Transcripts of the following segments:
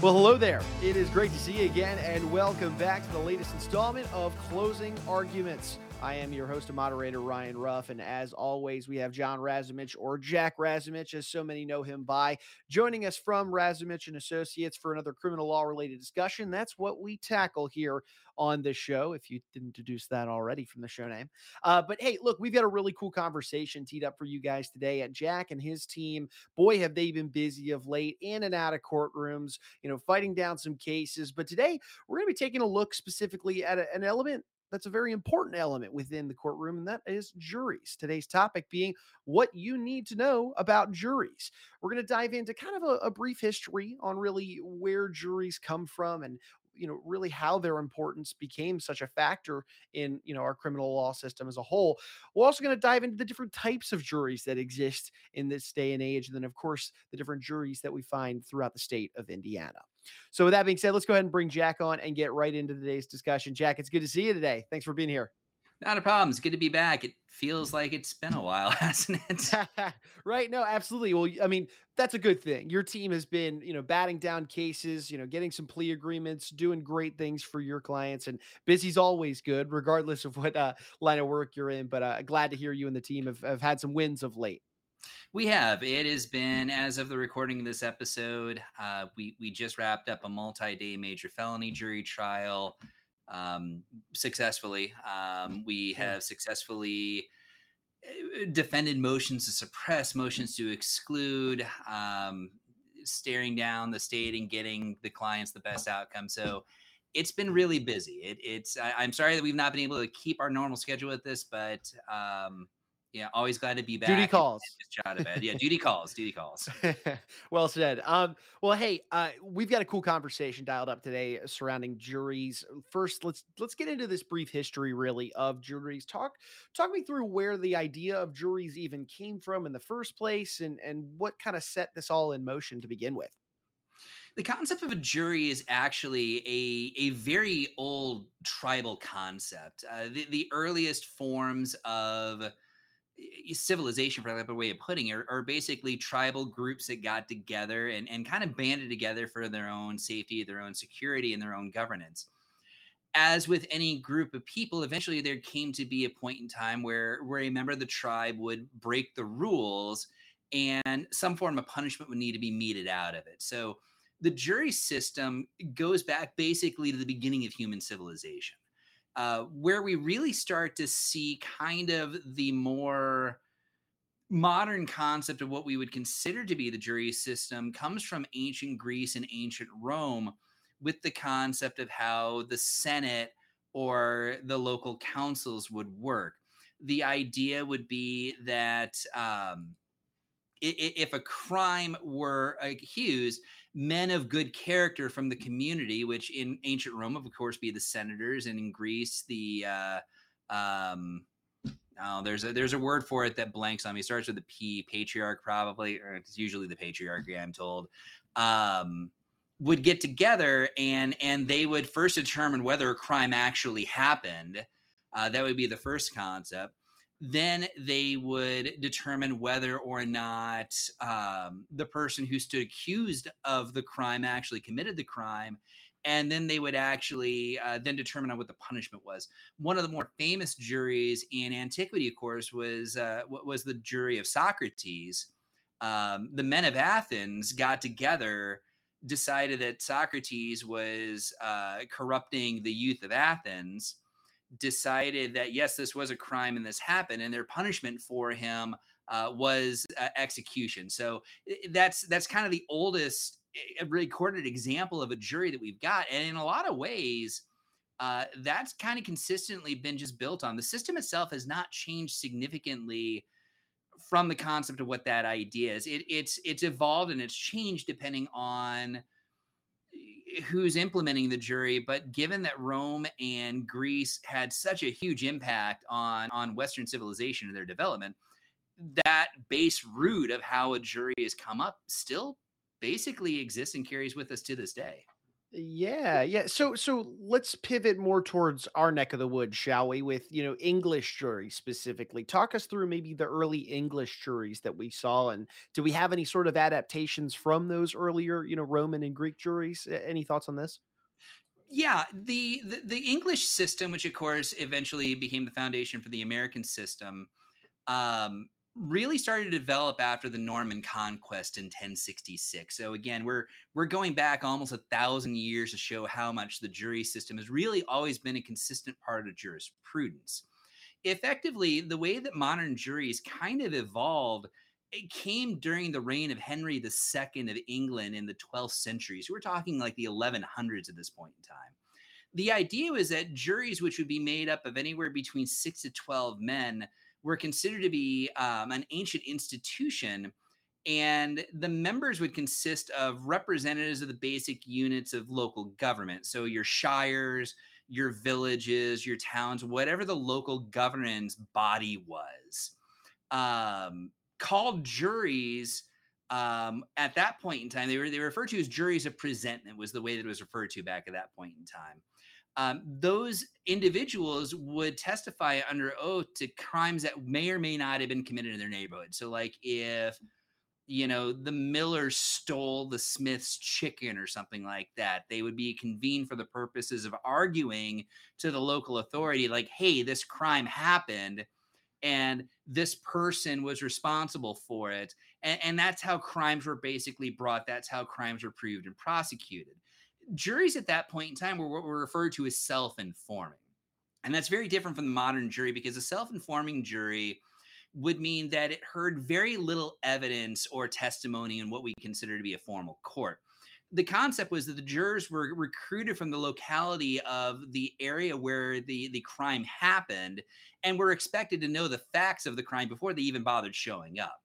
Well, hello there. It is great to see you again, and welcome back to the latest installment of Closing Arguments. I am your host and moderator, Ryan Ruff. And as always, we have John Razumich or Jack Razumich, as so many know him by, joining us from Razumich and Associates for another criminal law related discussion. That's what we tackle here on this show, if you didn't deduce that already from the show name. Uh, but hey, look, we've got a really cool conversation teed up for you guys today. At Jack and his team, boy, have they been busy of late, in and out of courtrooms, you know, fighting down some cases. But today, we're going to be taking a look specifically at a, an element that's a very important element within the courtroom, and that is juries. Today's topic being what you need to know about juries. We're going to dive into kind of a, a, brief history on really where juries come from and you know really how their importance became such a factor in you know our criminal law system as a whole. We're also going to dive into the different types of juries that exist in this day and age and then of course the different juries that we find throughout the state of indiana. So with that being said let's go ahead and bring jack on and get right into today's discussion. Jack it's good to see you today. Thanks for being here not a problem. It's good to be back. It feels like it's been a while, hasn't it? right. No, absolutely. Well, I mean, that's a good thing. Your team has been, you know, batting down cases, you know, getting some plea agreements, doing great things for your clients. And busy's always good, regardless of what uh, line of work you're in. But uh, glad to hear you and the team have, have had some wins of late. We have. It has been, as of the recording of this episode, uh, we we just wrapped up a multi-day major felony jury trial um, successfully. Um, we have successfully uh, defended motions to suppress, motions to exclude, um, staring down the state and getting the clients the best outcome. So it's been really busy. It, it's I, am sorry that we've not been able to keep our normal schedule with this, but um, yeah, always glad to be back. Duty calls. Just out of bed. Yeah, duty calls. Duty calls. well said. Um, well, hey, uh, we've got a cool conversation dialed up today surrounding juries. First, let's let's get into this brief history, really, of juries. Talk talk me through where the idea of juries even came from in the first place, and and what kind of set this all in motion to begin with. The concept of a jury is actually a, a very old tribal concept. Uh, the, the earliest forms of civilization, for lack of a way of putting it, are, are, basically tribal groups that got together and, and kind of banded together for their own safety, their own security, and their own governance. As with any group of people, eventually there came to be a point in time where, where a member of the tribe would break the rules and some form of punishment would need to be meted out of it. So the jury system goes back basically to the beginning of human civilization. Uh, where we really start to see kind of the more modern concept of what we would consider to be the jury system comes from ancient Greece and ancient Rome with the concept of how the Senate or the local councils would work. The idea would be that um, if a crime were accused, men of good character from the community, which in ancient Rome, of course, be the senators, and in Greece, the uh, um, oh, there's a there's a word for it that blanks on me. It starts with a P, patriarch, probably, or it's usually the patriarchy. I'm told. Um, would get together and and they would first determine whether a crime actually happened. Uh, that would be the first concept then they would determine whether or not um, the person who stood accused of the crime actually committed the crime and then they would actually uh, then determine on what the punishment was. One of the more famous juries in antiquity of course was uh, was the jury of socrates. Um, the men of athens got together decided that socrates was uh, corrupting the youth of athens decided that yes, this was a crime and this happened, and their punishment for him uh, was uh, execution. So that's that's kind of the oldest recorded example of a jury that we've got, and in a lot of ways. Uh, that's kind of consistently been just built on. The system itself has not changed significantly from the concept of what that idea is. It, it's it's evolved and it's changed depending on who's implementing the jury but given that rome and greece had such a huge impact on on western civilization and their development that base root of how a jury has come up still basically exists and carries with us to this day Yeah, yeah. So so let's pivot more towards our neck of the woods, shall we? With you know English juries specifically. Talk us through maybe the early English juries that we saw, and do we have any sort of adaptations from those earlier, you know, Roman and Greek juries? Any thoughts on this? Yeah, the, the the English system, which of course eventually became the foundation for the American system, um, really started to develop after the Norman conquest in 1066. So again, we're we're going back almost a thousand years to show how much the jury system has really always been a consistent part of jurisprudence. Effectively, the way that modern juries kind of evolved, it came during the reign of Henry II of England in the 12th century. So we're talking like the 1100s at this point in time. The idea was that juries, which would be made up of anywhere between six to 12 men, were considered to be um, an ancient institution. And the members would consist of representatives of the basic units of local government. So your shires, your villages, your towns, whatever the local governance body was. Um, called juries um, at that point in time. They were they were referred to as juries of presentment was the way that it was referred to back at that point in time. Um, those individuals would testify under oath to crimes that may or may not have been committed in their neighborhood. So, like if you know the miller stole the smith's chicken or something like that they would be convened for the purposes of arguing to the local authority like hey this crime happened and this person was responsible for it and, and that's how crimes were basically brought that's how crimes were proved and prosecuted juries at that point in time were what were referred to as self-informing and that's very different from the modern jury because a self-informing jury would mean that it heard very little evidence or testimony in what we consider to be a formal court the concept was that the jurors were recruited from the locality of the area where the, the crime happened and were expected to know the facts of the crime before they even bothered showing up.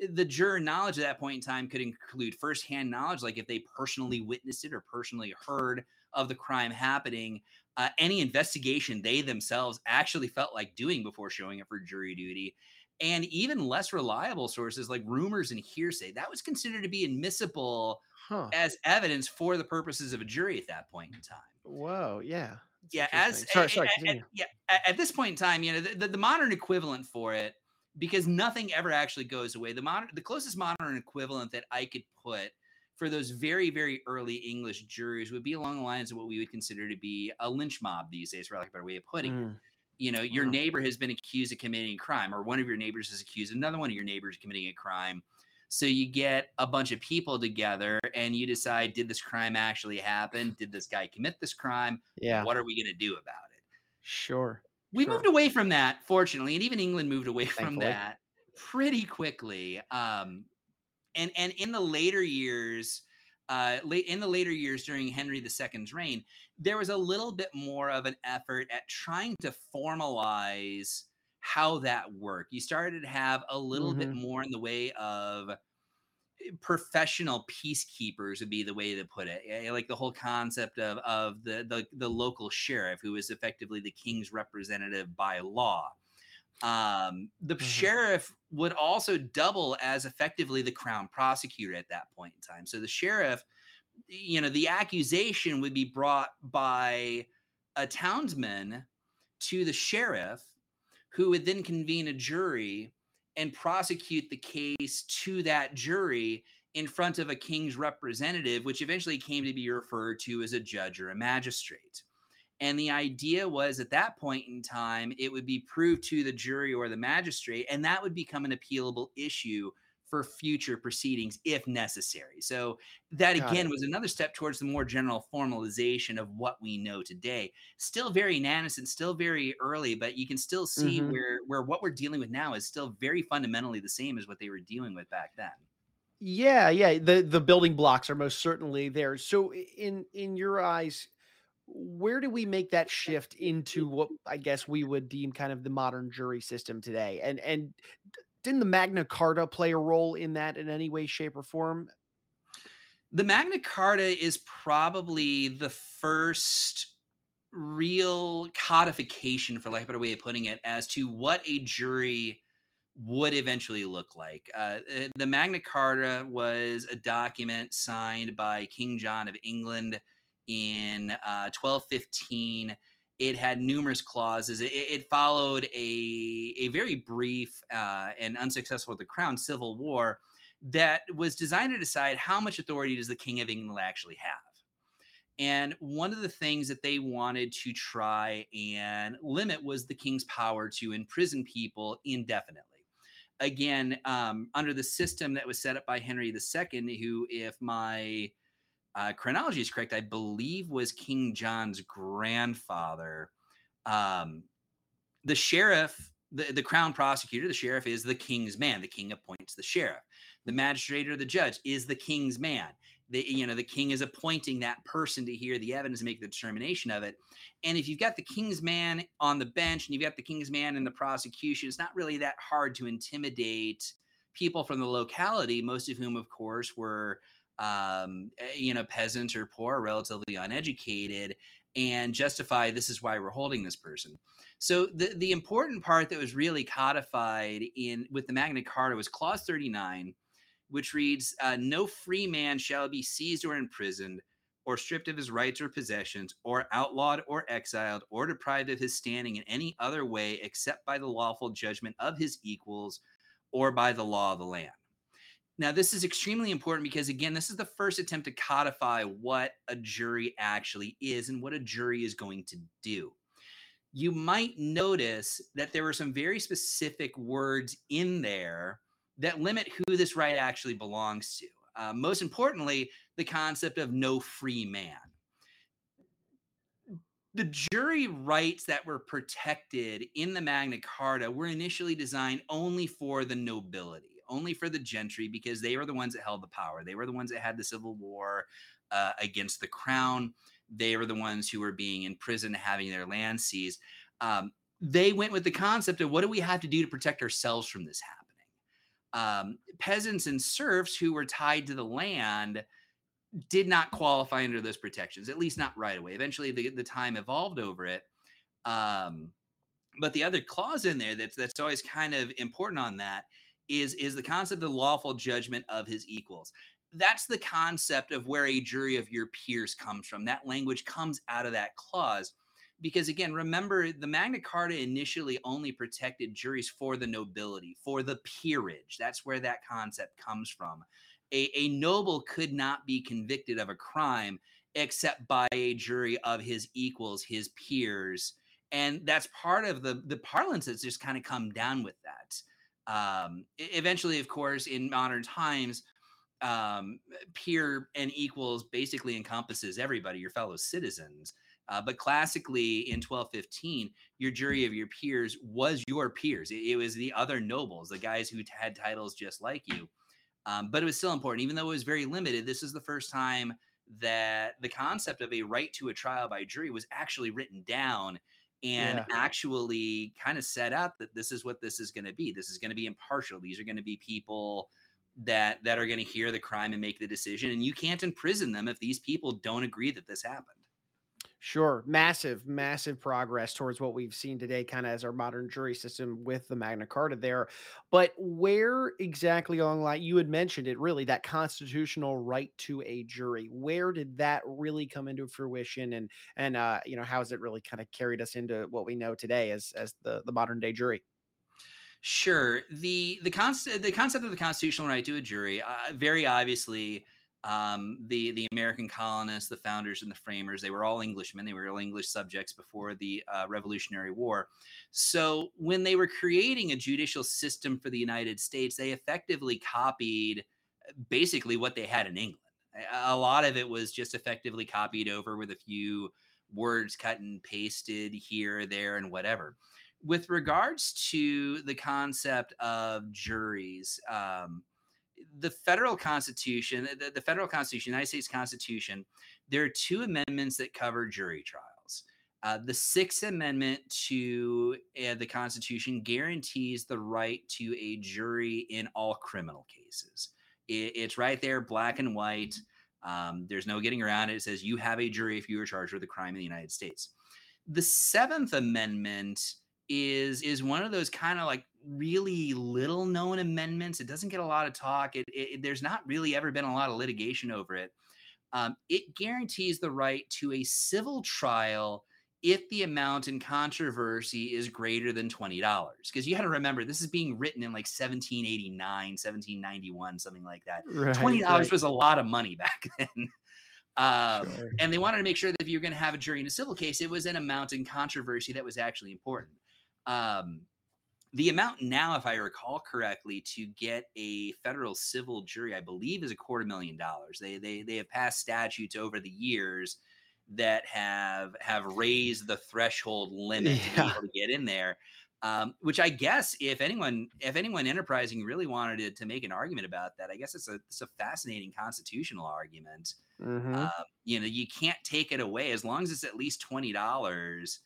The juror knowledge at that point in time could include firsthand knowledge, like if they personally witnessed it or personally heard of the crime happening, uh, any investigation they themselves actually felt like doing before showing up for jury duty, and even less reliable sources like rumors and hearsay. That was considered to be admissible Huh. as evidence for the purposes of a jury at that point in time. Whoa. Yeah. That's Yeah, as sorry, a- sorry. a- a- yeah, at this point in time, you know, the, the, the modern equivalent for it, because nothing ever actually goes away. The modern, the closest modern equivalent that I could put for those very, very early English juries would be along the lines of what we would consider to be a lynch mob these days, for lack of a better way of putting it. Mm, You know, your Wow. neighbor has been accused of committing a crime, or one of your neighbors is accused another one of your neighbors of committing a crime. So you get a bunch of people together and you decide, did this crime actually happen? Did this guy commit this crime? Yeah. What are we going to do about it? Sure. We Sure. moved away from that, fortunately, and even England moved away from that pretty quickly. Um, and and in the later years, uh, late in the later years during Henry II's reign, there was a little bit more of an effort at trying to formalize how that worked. You started to have a little bit Mhm. more in the way of professional peacekeepers would be the way to put it Eh, like the whole concept of of the the, the local sheriff who is effectively the king's representative by law um, the Mhm. sheriff would also double as effectively the crown prosecutor at that point in time so the sheriff you know the accusation would be brought by a townsman to the sheriff who would then convene a jury and prosecute the case to that jury in front of a king's representative, which eventually came to be referred to as a judge or a magistrate. And the idea was at that point in time, it would be proved to the jury or the magistrate, and that would become an appealable issue for future proceedings if necessary. So, that Got again it. was another step towards the more general formalization of what we know today still very nascent, still very early, but you can still see Mhm. where where what we're dealing with now is still very fundamentally the same as what they were dealing with back then. Yeah, yeah. The the building blocks are most certainly there. So in in your eyes, where do we make that shift into what I guess we would deem kind of the modern jury system today? And and didn't the Magna Carta play a role in that in any way, shape, or form? The Magna Carta is probably the first real codification, for lack of a better way of putting it, as to what a jury would eventually look like. Uh, uh, the Magna Carta was a document signed by King John of England in uh, 1215. It had numerous clauses. It, it followed a, a very brief uh, and unsuccessful the crown civil war that was designed to decide how much authority does the King of England actually have. And one of the things that they wanted to try and limit was the king's power to imprison people indefinitely. Again, um, under the system that was set up by Henry II, who, if my uh, chronology is correct, I believe was King John's grandfather. Um, the sheriff, the, the crown prosecutor, the sheriff is the king's man. The king appoints the sheriff. The magistrate or the judge is the king's man the you know the king is appointing that person to hear the evidence and make the determination of it and if you've got the king's man on the bench and you've got the king's man in the prosecution it's not really that hard to intimidate people from the locality most of whom of course were um, eh, you know peasants or poor relatively uneducated and justify this is why we're holding this person so the the important part that was really codified in with the magna carta was clause 39 which reads uh, No free man shall be seized or imprisoned, or stripped of his rights or possessions, or outlawed or exiled, or deprived of his standing in any other way except by the lawful judgment of his equals or by the law of the land. Now, this is extremely important because, again, this is the first attempt to codify what a jury actually is and what a jury is going to do. You might notice that there were some very specific words in there that limit who this right actually belongs to. Uh, most importantly, the concept of no free man. The jury rights that were protected in the Magna Carta were initially designed only for the nobility, only for the gentry, because they were the ones that held the power. They were the ones that had the civil war uh, against the crown. They were the ones who were being imprisoned, having their land seized. Um, they went with the concept of what do we have to do to protect ourselves from this happening? um, peasants and serfs who were tied to the land did not qualify under those protections, at least not right away. Eventually, the, the time evolved over it. Um, but the other clause in there that's that's always kind of important on that is is the concept of lawful judgment of his equals. That's the concept of where a jury of your peers comes from. That language comes out of that clause because again remember the magna carta initially only protected juries for the nobility for the peerage that's where that concept comes from a, a noble could not be convicted of a crime except by a jury of his equals his peers and that's part of the the parlance that's just kind of come down with that um, eventually of course in modern times um, peer and equals basically encompasses everybody your fellow citizens uh, but classically in 1215, your jury of your peers was your peers. It, it, was the other nobles, the guys who had titles just like you. Um, but it was still important, even though it was very limited. This is the first time that the concept of a right to a trial by jury was actually written down and yeah. actually kind of set up that this is what this is going to be. This is going to be impartial. These are going to be people that that are going to hear the crime and make the decision and you can't imprison them if these people don't agree that this happened Sure. Massive, massive progress towards what we've seen today, kind of as our modern jury system with the Magna Carta there. But where exactly along line you had mentioned it really, that constitutional right to a jury. Where did that really come into fruition? And and uh, you know, how has it really kind of carried us into what we know today as as the, the modern day jury? Sure. The the concept the concept of the constitutional right to a jury, uh, very obviously um, the the American colonists, the founders, and the framers. They were all Englishmen. They were all English subjects before the uh, Revolutionary War. So when they were creating a judicial system for the United States, they effectively copied uh, basically what they had in England. A lot of it was just effectively copied over with a few words cut and pasted here, there, and whatever. With regards to the concept of juries, um, the federal constitution, the, the federal constitution, United States Constitution, there are two amendments that cover jury trials. Uh, the Sixth Amendment to uh, the Constitution guarantees the right to a jury in all criminal cases. It, it's right there, black and white. Um, there's no getting around it. It says you have a jury if you are charged with a crime in the United States. The Seventh Amendment is is one of those kind of like really little known amendments. It doesn't get a lot of talk. It, it, there's not really ever been a lot of litigation over it. um, it guarantees the right to a civil trial if the amount in controversy is greater than $20 because you got to remember this is being written in like 1789 1791 something like that right, $20 right. was a lot of money back then um, sure. and they wanted to make sure that if you're going to have a jury in a civil case it was an amount in controversy that was actually important um, the amount now if i recall correctly to get a federal civil jury i believe is a quarter million dollars they they, they have passed statutes over the years that have have raised the threshold limit yeah. to be able to get in there. Um, which I guess if anyone if anyone enterprising really wanted to, to make an argument about that, I guess it's a it's a fascinating constitutional argument. Mm-hmm. Uh, you know, you can't take it away as long as it's at least twenty dollars.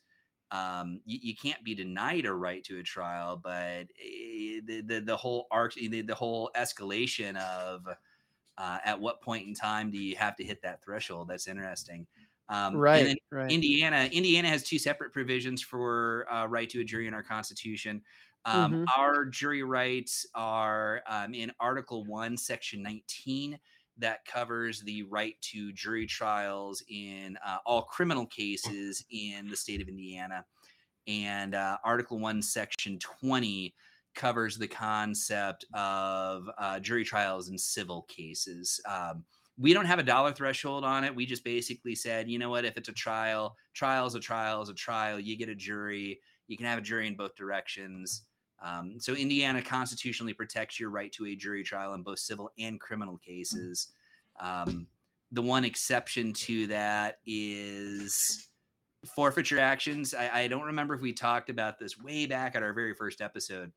Um, you, you, can't be denied a right to a trial, but eh, the, the the whole arc, the, the whole escalation of uh, at what point in time do you have to hit that threshold? That's interesting. Um, right, right. Indiana, Indiana has two separate provisions for uh, right to a jury in our Constitution. Um, mm-hmm. Our jury rights are um, in Article One, Section 19, that covers the right to jury trials in uh, all criminal cases in the state of Indiana, and uh, Article One, Section 20 covers the concept of uh, jury trials in civil cases. Um, we don't have a dollar threshold on it. We just basically said, you know what, if it's a trial, trial's a trial is a trial. You get a jury. You can have a jury in both directions. Um, so Indiana constitutionally protects your right to a jury trial in both civil and criminal cases. Um, the one exception to that is forfeiture actions. I, I, don't remember if we talked about this way back at our very first episode,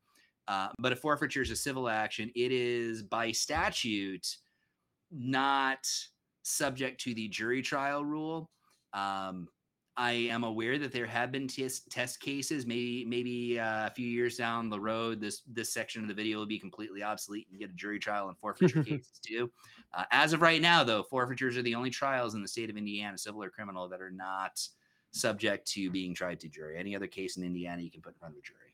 uh, but a forfeiture is a civil action. It is by statute not subject to the jury trial rule. Um, I am aware that there have been test test cases. Maybe maybe uh, a few years down the road, this this section of the video will be completely obsolete and get a jury trial and forfeiture cases too. Uh, as of right now, though, forfeitures are the only trials in the state of Indiana, civil or criminal, that are not subject to being tried to jury. Any other case in Indiana, you can put in front of a jury.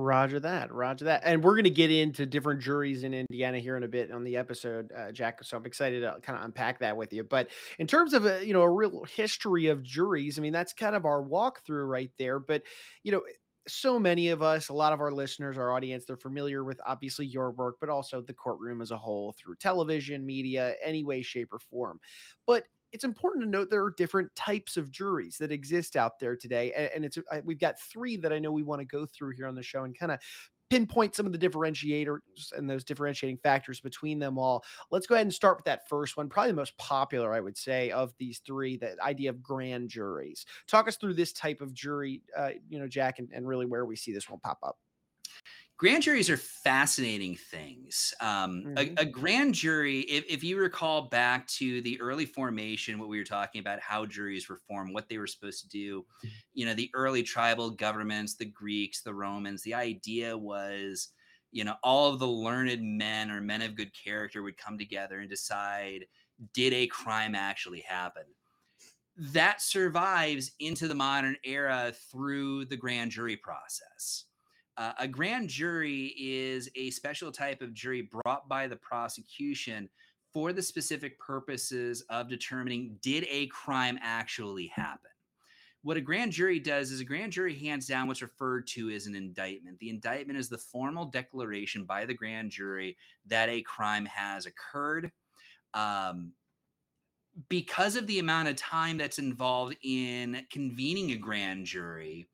Roger that. Roger that. And we're going to get into different juries in Indiana here in a bit on the episode, uh, Jack. So I'm excited to kind of unpack that with you. But in terms of a, you know, a real history of juries, I mean, that's kind of our walkthrough right there. But, you know, so many of us, a lot of our listeners, our audience, they're familiar with obviously your work, but also the courtroom as a whole through television, media, any way, shape, or form. But it's important to note there are different types of juries that exist out there today, and, it's we've got three that I know we want to go through here on the show and kind of pinpoint some of the differentiators and those differentiating factors between them all. Let's go ahead and start with that first one, probably the most popular, I would say, of these three. The idea of grand juries. Talk us through this type of jury, uh, you know, Jack, and, and really where we see this one pop up grand juries are fascinating things. Um, mm-hmm. a, a, grand jury, if, if, you recall back to the early formation, what we were talking about, how juries were formed, what they were supposed to do, you know, the early tribal governments, the Greeks, the Romans, the idea was, you know, all of the learned men or men of good character would come together and decide, did a crime actually happen? That survives into the modern era through the grand jury process uh, a grand jury is a special type of jury brought by the prosecution for the specific purposes of determining did a crime actually happen. What a grand jury does is a grand jury hands down what's referred to as an indictment. The indictment is the formal declaration by the grand jury that a crime has occurred. Um, because of the amount of time that's involved in convening a grand jury,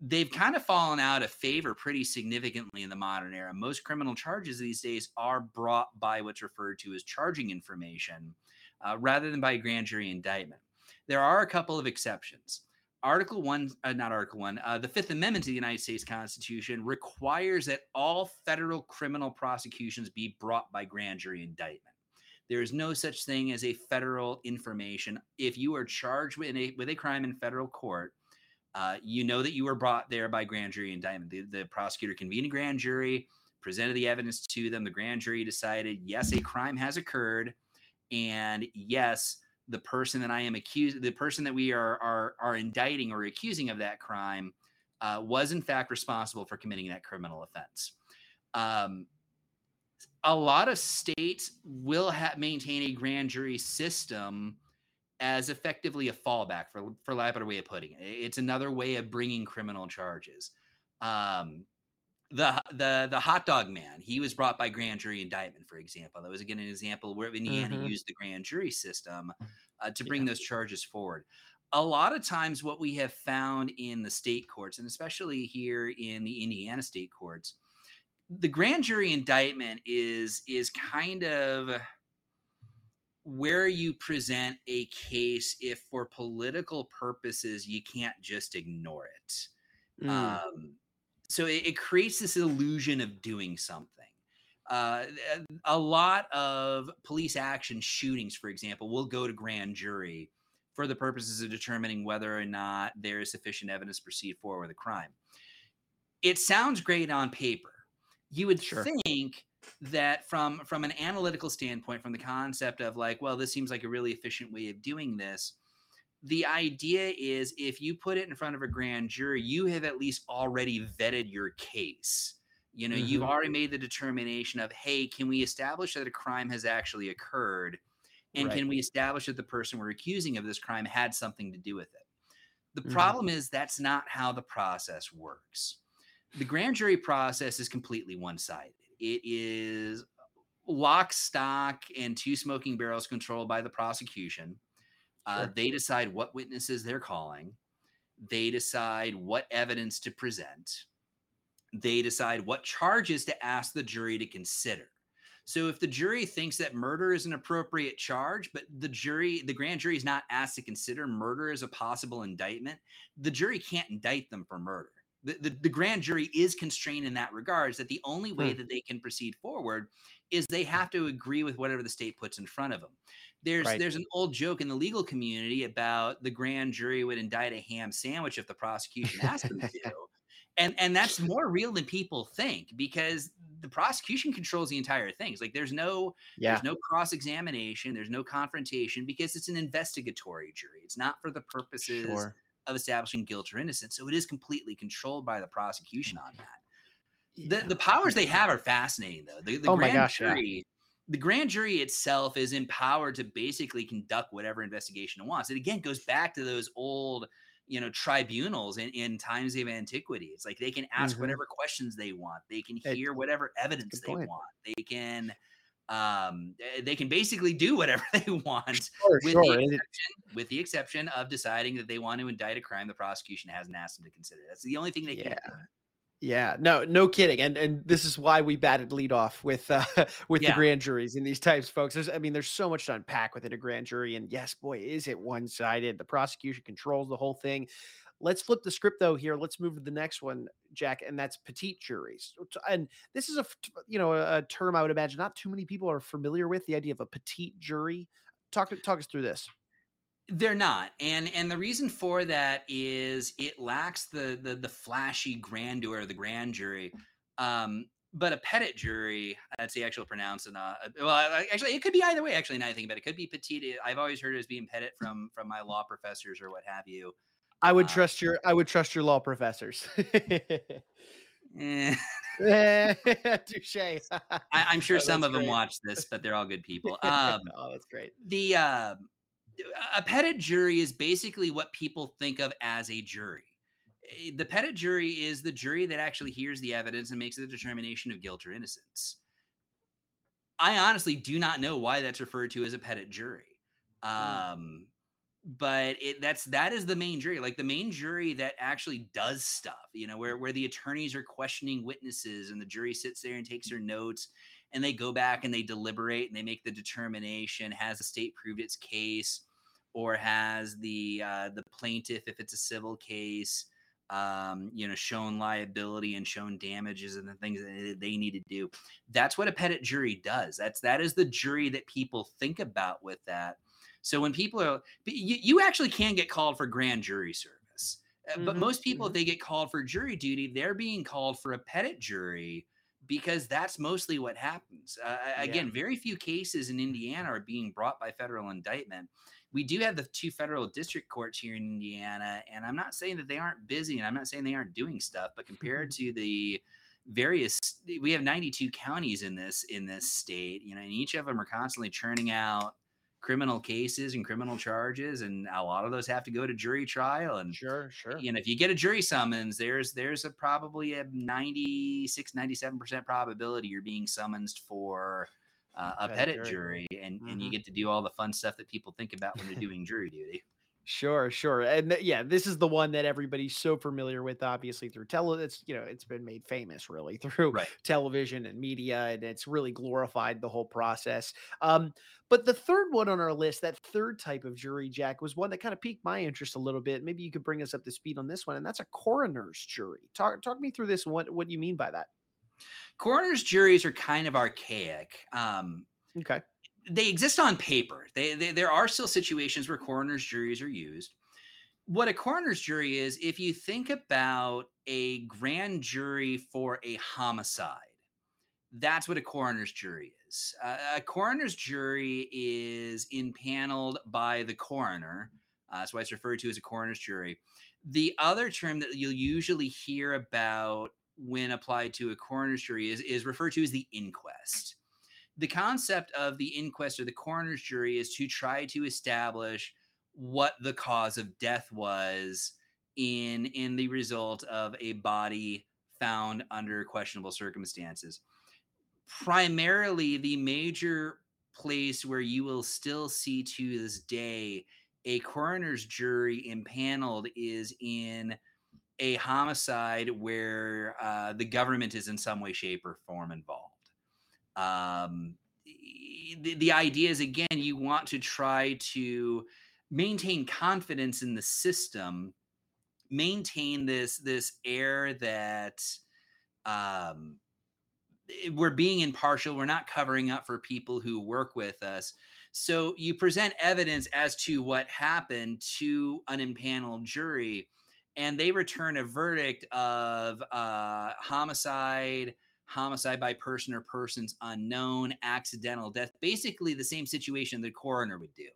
they've kind of fallen out of favor pretty significantly in the modern era. Most criminal charges these days are brought by what's referred to as charging information uh, rather than by a grand jury indictment. There are a couple of exceptions. Article 1, uh, not Article 1, uh, the Fifth Amendment to the United States Constitution requires that all federal criminal prosecutions be brought by grand jury indictment. There is no such thing as a federal information. If you are charged with a, with a crime in federal court, uh, you know that you were brought there by grand jury indictment. The, the prosecutor convened a grand jury, presented the evidence to them. The grand jury decided, yes, a crime has occurred, and yes, the person that I am accused, the person that we are are, are indicting or accusing of that crime, uh, was in fact responsible for committing that criminal offense. Um, a lot of states will ha- maintain a grand jury system as effectively a fallback for for lack of a better way of putting it. It's another way of bringing criminal charges. Um, the the the hot dog man, he was brought by grand jury indictment, for example. That was again an example where Indiana Mhm. used the grand jury system uh, to bring those charges forward. A lot of times, what we have found in the state courts, and especially here in the Indiana state courts, the grand jury indictment is is kind of where you present a case if for political purposes you can't just ignore it Mm. um, so it, it creates this illusion of doing something uh, a lot of police action shootings for example will go to grand jury for the purposes of determining whether or not there is sufficient evidence to proceed forward with a crime it sounds great on paper you would Sure. think that from from an analytical standpoint from the concept of like well this seems like a really efficient way of doing this the idea is if you put it in front of a grand jury you have at least already vetted your case you know you've Mhm. already made the determination of hey can we establish that a crime has actually occurred and Right. can we establish that the person we're accusing of this crime had something to do with it the Mhm. problem is that's not how the process works the grand jury process is completely one-sided it is lock stock and two smoking barrels controlled by the prosecution. Uh, Sure. they decide what witnesses they're calling. They decide what evidence to present. They decide what charges to ask the jury to consider. So if the jury thinks that murder is an appropriate charge but the jury the grand jury is not asked to consider murder as a possible indictment the jury can't indict them for murder the, the, the grand jury is constrained in that regards that the only way Hmm. that they can proceed forward is they have to agree with whatever the state puts in front of them there's Right. there's an old joke in the legal community about the grand jury would indict a ham sandwich if the prosecution asked them to and and that's more real than people think because the prosecution controls the entire thing it's like there's no yeah. there's no cross examination there's no confrontation because it's an investigatory jury it's not for the purposes Sure. Of establishing guilt or innocence so it is completely controlled by the prosecution on that Yeah. the, the powers they have are fascinating though the, the Oh my grand gosh, yeah. jury the grand jury itself is empowered to basically conduct whatever investigation it wants it again goes back to those old you know tribunals in, in times of antiquity it's like they can ask Mhm. whatever questions they want they can It- hear whatever evidence they point. want they can um eh, they can basically do whatever they want Sure, with sure. the exception with the exception of deciding that they want to indict a crime the prosecution hasn't asked them to consider that's the only thing they can Yeah. do Yeah, no, no kidding, and and this is why we batted lead off with uh, with the grand juries and these types, folks. There's, I mean, there's so much to unpack within a grand jury, and yes, boy, is it one sided. The prosecution controls the whole thing. Let's flip the script though. Here, let's move to the next one, Jack, and that's petite juries. And this is a you know a, term I would imagine not too many people are familiar with. The idea of a petite jury. Talk talk us through this. They're not, and and the reason for that is it lacks the the, the flashy grandeur of the grand jury. Um, but a petit jury, that's the actual pronounce. And uh, well, actually, it could be either way. Actually, now I think about it, it could be petite. I've always heard it as being petit from from my law professors or what have you. I would trust your I would trust your law professors. Eh, Touche. I, I'm sure Oh, some of them watch this, but they're all good people. Um, oh, that's great. the uh, a petit jury is basically what people think of as a jury. Eh, The petit jury is the jury that actually hears the evidence and makes the determination of guilt or innocence. I honestly do not know why that's referred to as a petit jury. Mm. Um, but it that's that is the main jury, like the main jury that actually does stuff, you know, where where the attorneys are questioning witnesses and the jury sits there and takes their notes and they go back and they deliberate and they make the determination has the state proved its case or has the uh, the plaintiff if it's a civil case um, you know shown liability and shown damages and the things that they need to do. That's what a petit jury does. That's that is the jury that people think about with that so when people are you, you actually can get called for grand jury service Uh, but Mhm, most people if they get called for jury duty they're being called for a petit jury because that's mostly what happens. Uh, Yeah. again, very few cases in Indiana are being brought by federal indictment. We do have the two federal district courts here in Indiana, and I'm not saying that they aren't busy, and I'm not saying they aren't doing stuff, but compared to the various we have 92 counties in this in this state you know and each of them are constantly churning out criminal cases and criminal charges and a lot of those have to go to jury trial and sure sure you know if you get a jury summons there's there's a probably a 96 97% probability you're being summoned for uh, a petit jury and, mm-hmm. and you mm-hmm. get to do all the fun stuff that people think about when they're doing jury duty Sure, sure. And th- yeah, this is the one that everybody's so familiar with, obviously through tele. It's you know, it's been made famous really through right. television and media, and it's really glorified the whole process. Um, but the third one on our list, that third type of jury, Jack, was one that kind of piqued my interest a little bit. Maybe you could bring us up to speed on this one, and that's a coroner's jury. Talk talk me through this. What what do you mean by that? Coroner's juries are kind of archaic. Um, okay they exist on paper. They, they, there are still situations where coroner's juries are used. What a coroner's jury is, if you think about a grand jury for a homicide, that's what a coroner's jury is. Uh, a coroner's jury is impaneled by the coroner. Uh, that's why it's referred to as a coroner's jury. The other term that you'll usually hear about when applied to a coroner's jury is, is referred to as the inquest the concept of the inquest or the coroner's jury is to try to establish what the cause of death was in in the result of a body found under questionable circumstances. Primarily the major place where you will still see to this day a coroner's jury impaneled is in a homicide where uh, the government is in some way shape or form involved um, the, the idea is again you want to try to maintain confidence in the system maintain this this air that um, eh, we're being impartial we're not covering up for people who work with us. So you present evidence as to what happened to an impaneled jury and they return a verdict of uh, homicide homicide by person or persons unknown, accidental death, basically the same situation the coroner would do.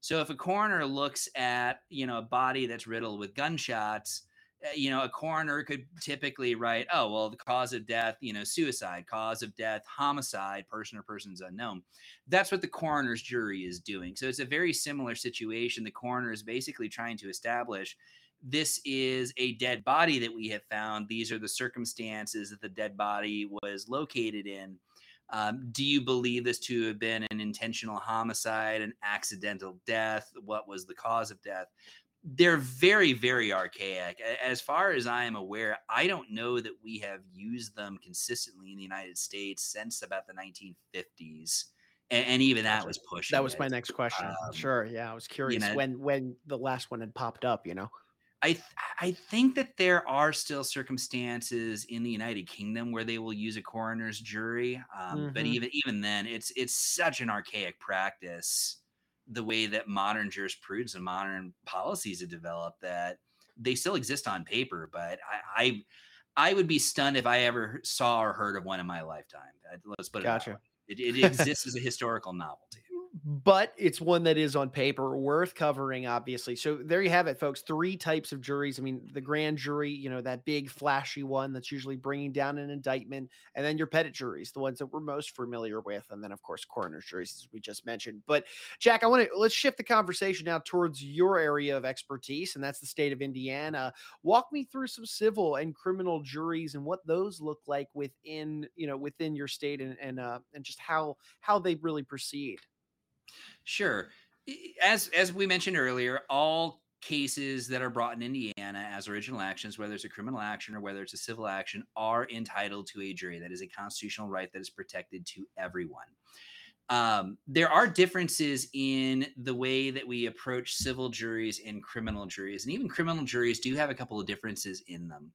So if a coroner looks at, you know, a body that's riddled with gunshots, eh, you know, a coroner could typically write, oh, well, the cause of death, you know, suicide, cause of death, homicide, person or persons unknown. That's what the coroner's jury is doing. So it's a very similar situation. The coroner is basically trying to establish this is a dead body that we have found. These are the circumstances that the dead body was located in. Um, do you believe this to have been an intentional homicide, an accidental death? What was the cause of death? They're very, very archaic. As far as I am aware, I don't know that we have used them consistently in the United States since about the 1950s. And, and even that was pushed. That was my next question. Um, sure. Yeah. I was curious you know, when, when the last one had popped up, you know? I th- I think that there are still circumstances in the United Kingdom where they will use a coroner's jury, um, mm-hmm. but even even then, it's it's such an archaic practice. The way that modern jurisprudence and modern policies have developed, that they still exist on paper, but I I, I would be stunned if I ever saw or heard of one in my lifetime. Let's put it. Gotcha. It, it exists as a historical novelty but it's one that is on paper worth covering, obviously. So there you have it, folks. Three types of juries. I mean, the grand jury, you know, that big flashy one that's usually bringing down an indictment, and then your petit juries, the ones that we're most familiar with, and then of course coroner's juries, as we just mentioned. But Jack, I want to let's shift the conversation now towards your area of expertise, and that's the state of Indiana. Walk me through some civil and criminal juries and what those look like within, you know, within your state, and and uh, and just how how they really proceed. Sure. As as we mentioned earlier, all cases that are brought in Indiana as original actions, whether it's a criminal action or whether it's a civil action, are entitled to a jury. That is a constitutional right that is protected to everyone. Um, there are differences in the way that we approach civil juries and criminal juries, and even criminal juries do have a couple of differences in them.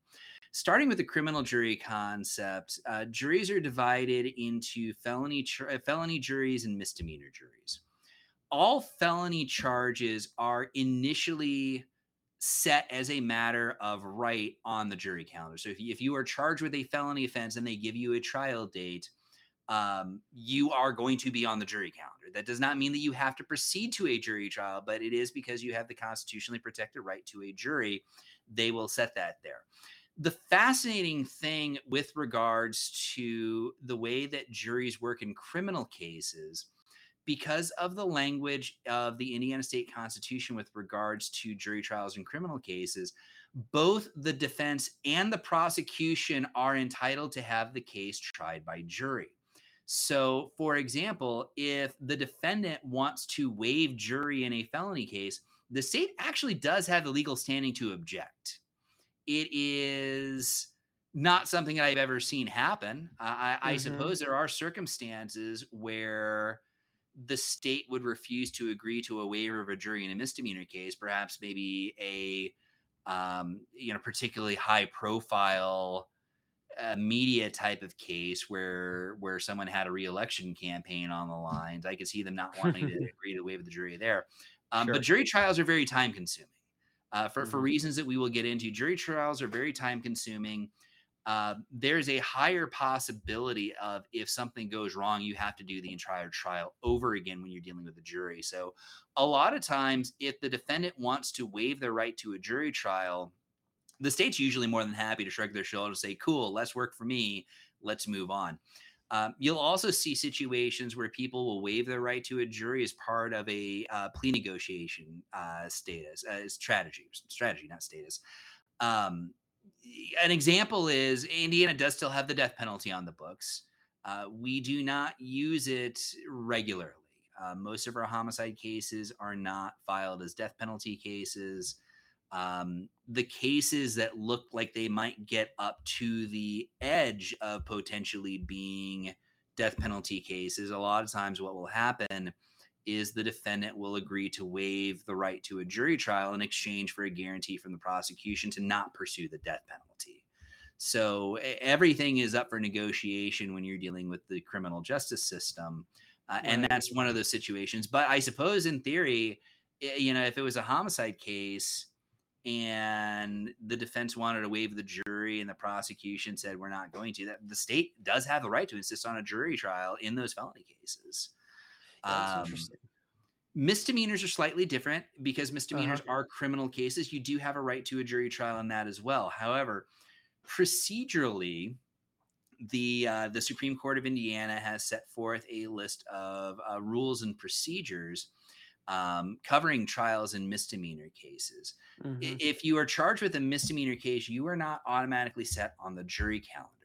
Starting with the criminal jury concept, uh, juries are divided into felony tr- felony juries and misdemeanor juries all felony charges are initially set as a matter of right on the jury calendar. So if you, if you are charged with a felony offense and they give you a trial date, um, you are going to be on the jury calendar. That does not mean that you have to proceed to a jury trial, but it is because you have the constitutionally protected right to a jury. They will set that there. the fascinating thing with regards to the way that juries work in criminal cases because of the language of the Indiana State Constitution with regards to jury trials in criminal cases, both the defense and the prosecution are entitled to have the case tried by jury. So, for example, if the defendant wants to waive jury in a felony case, the state actually does have the legal standing to object. It is not something that I've ever seen happen. I, I mm-hmm. suppose there are circumstances where the state would refuse to agree to a waiver of a jury in a misdemeanor case, perhaps maybe a um, you know particularly high profile uh, media type of case where where someone had a reelection campaign on the lines. I could see them not wanting to agree to waive the jury there. Um, sure. But jury trials are very time consuming. Uh, for, mm-hmm. for reasons that we will get into, jury trials are very time consuming uh, there's a higher possibility of if something goes wrong, you have to do the entire trial over again when you're dealing with a jury. So, a lot of times, if the defendant wants to waive their right to a jury trial, the state's usually more than happy to shrug their shoulders and say, Cool, less work for me. Let's move on. Um, you'll also see situations where people will waive their right to a jury as part of a uh, plea negotiation uh, status, uh, strategy, strategy, not status. Um, an example is Indiana does still have the death penalty on the books. Uh, we do not use it regularly. Uh, most of our homicide cases are not filed as death penalty cases. Um, the cases that look like they might get up to the edge of potentially being death penalty cases, a lot of times what will happen is the defendant will agree to waive the right to a jury trial in exchange for a guarantee from the prosecution to not pursue the death penalty. So everything is up for negotiation when you're dealing with the criminal justice system. Uh. And that's one of those situations. But I suppose in theory, you know, if it was a homicide case and the defense wanted to waive the jury and the prosecution said we're not going to, that the state does have the right to insist on a jury trial in those felony cases. Um, misdemeanors are slightly different because misdemeanors uh-huh. are criminal cases. You do have a right to a jury trial on that as well. However, procedurally, the uh, the Supreme Court of Indiana has set forth a list of uh, rules and procedures um, covering trials in misdemeanor cases. Mm-hmm. If you are charged with a misdemeanor case, you are not automatically set on the jury calendar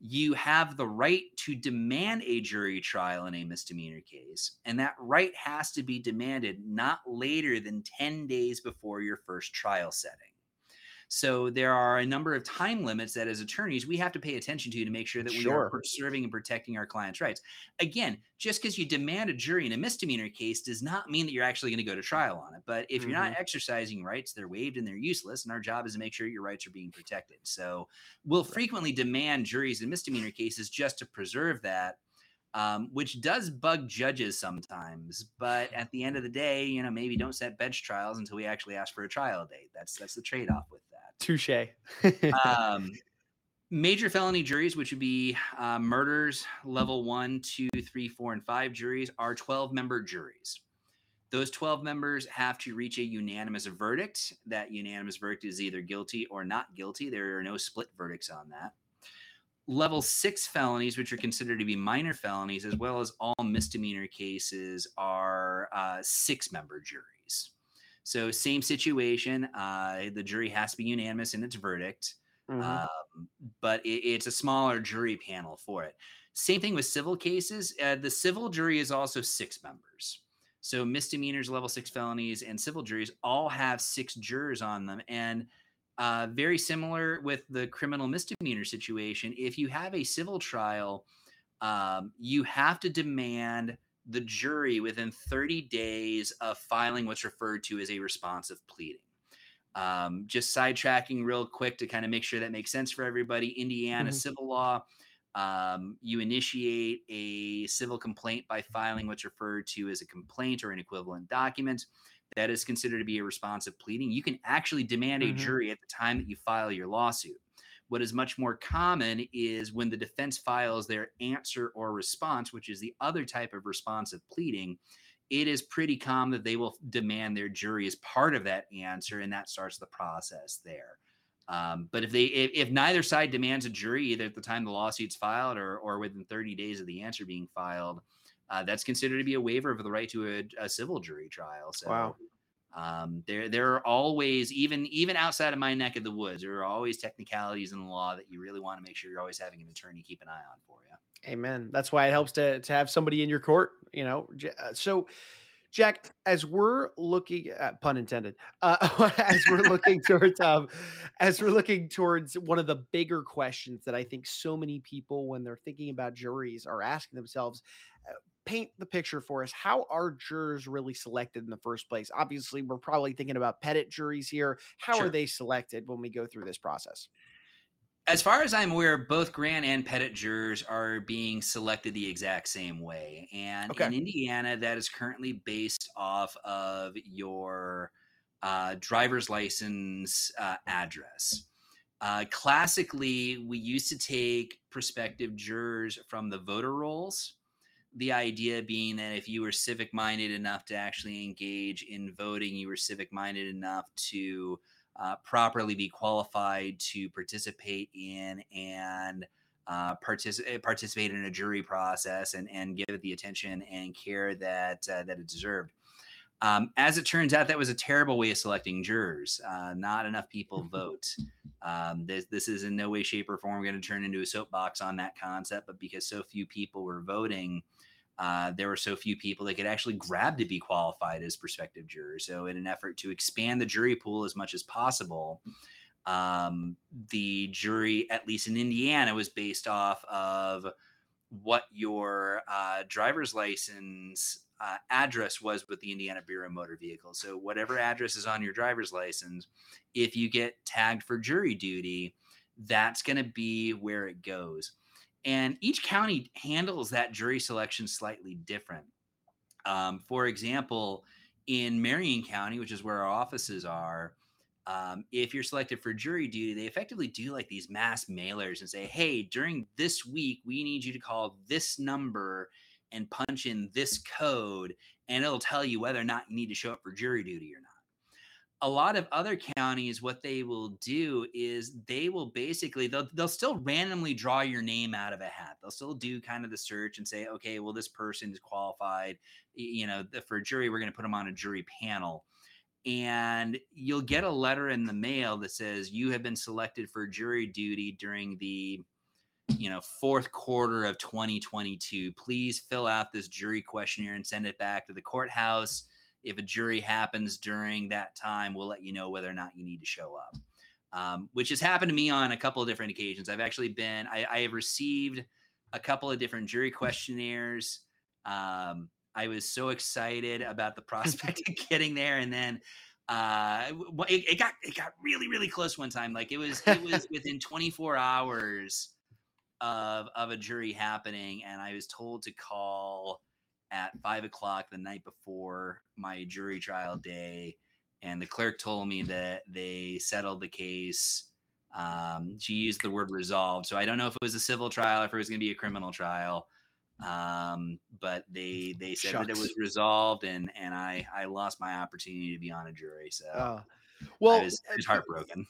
you have the right to demand a jury trial in a misdemeanor case. And that right has to be demanded not later than 10 days before your first trial setting. So there are a number of time limits that as attorneys we have to pay attention to to make sure that we sure. are preserving and protecting our clients' rights. Again, just because you demand a jury in a misdemeanor case does not mean that you're actually going to go to trial on it. But if mm-hmm. you're not mm-hmm. exercising rights, they're waived and they're useless. And our job is to make sure your rights are being protected. So we'll frequently demand juries in misdemeanor cases just to preserve that. Um, which does bug judges sometimes. But at the end of the day, you know, maybe don't set bench trials until we actually ask for a trial date. That's that's the trade off with Touche. um, major felony juries, which would be uh, murders, level one, two, three, four, and five juries, are 12 member juries. Those 12 members have to reach a unanimous verdict. That unanimous verdict is either guilty or not guilty. There are no split verdicts on that. Level six felonies, which are considered to be minor felonies, as well as all misdemeanor cases, are uh, six member juries. So same situation. Uh, the jury has to be unanimous in its verdict, mm-hmm. um, but it, it's a smaller jury panel for it. Same thing with civil cases. Uh, the civil jury is also six members. So misdemeanors, level six felonies, and civil juries all have six jurors on them. And uh, very similar with the criminal misdemeanor situation. If you have a civil trial, um, you have to demand the jury within 30 days of filing what's referred to as a responsive pleading. Um, just sidetracking real quick to kind of make sure that makes sense for everybody. Indiana mm-hmm. civil law, um, you initiate a civil complaint by filing what's referred to as a complaint or an equivalent document. That is considered to be a responsive pleading. You can actually demand mm-hmm. a jury at the time that you file your lawsuit. What is much more common is when the defense files their answer or response, which is the other type of responsive pleading, it is pretty common that they will demand their jury as part of that answer, and that starts the process there. Um, but if they if, if, neither side demands a jury either at the time the lawsuit's filed or or within 30 days of the answer being filed, uh, that's considered to be a waiver of the right to a, a civil jury trial. So wow. Um, there, there are always even even outside of my neck of the woods, there are always technicalities in the law that you really want to make sure you're always having an attorney keep an eye on for you. Amen. That's why it helps to to have somebody in your court. You know, uh, so. Jack, as we're looking, uh, pun intended, uh, as we're looking towards, um, as we're looking towards one of the bigger questions that I think so many people, when they're thinking about juries, are asking themselves: paint the picture for us. How are jurors really selected in the first place? Obviously, we're probably thinking about petit juries here. How sure. are they selected when we go through this process? As far as I'm aware, both grand and petit jurors are being selected the exact same way. And okay. in Indiana, that is currently based off of your uh, driver's license uh, address. Uh, classically, we used to take prospective jurors from the voter rolls the idea being that if you were civic minded enough to actually engage in voting, you were civic minded enough to uh, properly be qualified to participate in and uh, partic- eh, participate in a jury process and, and give it the attention and care that uh, that it deserved. Um, as it turns out, that was a terrible way of selecting jurors. Uh, not enough people vote. Um, this, this is in no way, shape, or form going to turn into a soapbox on that concept, but because so few people were voting, uh, there were so few people that could actually grab to be qualified as prospective jurors. So, in an effort to expand the jury pool as much as possible, um, the jury, at least in Indiana, was based off of what your uh, driver's license uh, address was with the Indiana Bureau of Motor Vehicles. So, whatever address is on your driver's license, if you get tagged for jury duty, that's going to be where it goes. And each county handles that jury selection slightly different. Um, for example, in Marion County, which is where our offices are, um, if you're selected for jury duty, they effectively do like these mass mailers and say, hey, during this week, we need you to call this number and punch in this code, and it'll tell you whether or not you need to show up for jury duty or not a lot of other counties what they will do is they will basically they'll, they'll still randomly draw your name out of a hat. They'll still do kind of the search and say okay well this person is qualified you know for a jury we're going to put them on a jury panel. And you'll get a letter in the mail that says you have been selected for jury duty during the you know fourth quarter of 2022 please fill out this jury questionnaire and send it back to the courthouse if a jury happens during that time, we'll let you know whether or not you need to show up. Um, which has happened to me on a couple of different occasions. I've actually been, I, I have received a couple of different jury questionnaires. Um, I was so excited about the prospect of getting there, and then uh, it, it, got it got really really close one time. Like it was it was within 24 hours of of a jury happening, and I was told to call at five o'clock the night before my jury trial day, and the clerk told me that they settled the case. Um, she used the word resolved, so I don't know if it was a civil trial or if it was going to be a criminal trial. Um, but they they said Shucks. that it was resolved, and and I I lost my opportunity to be on a jury. So, uh, well, I was, I was heartbroken.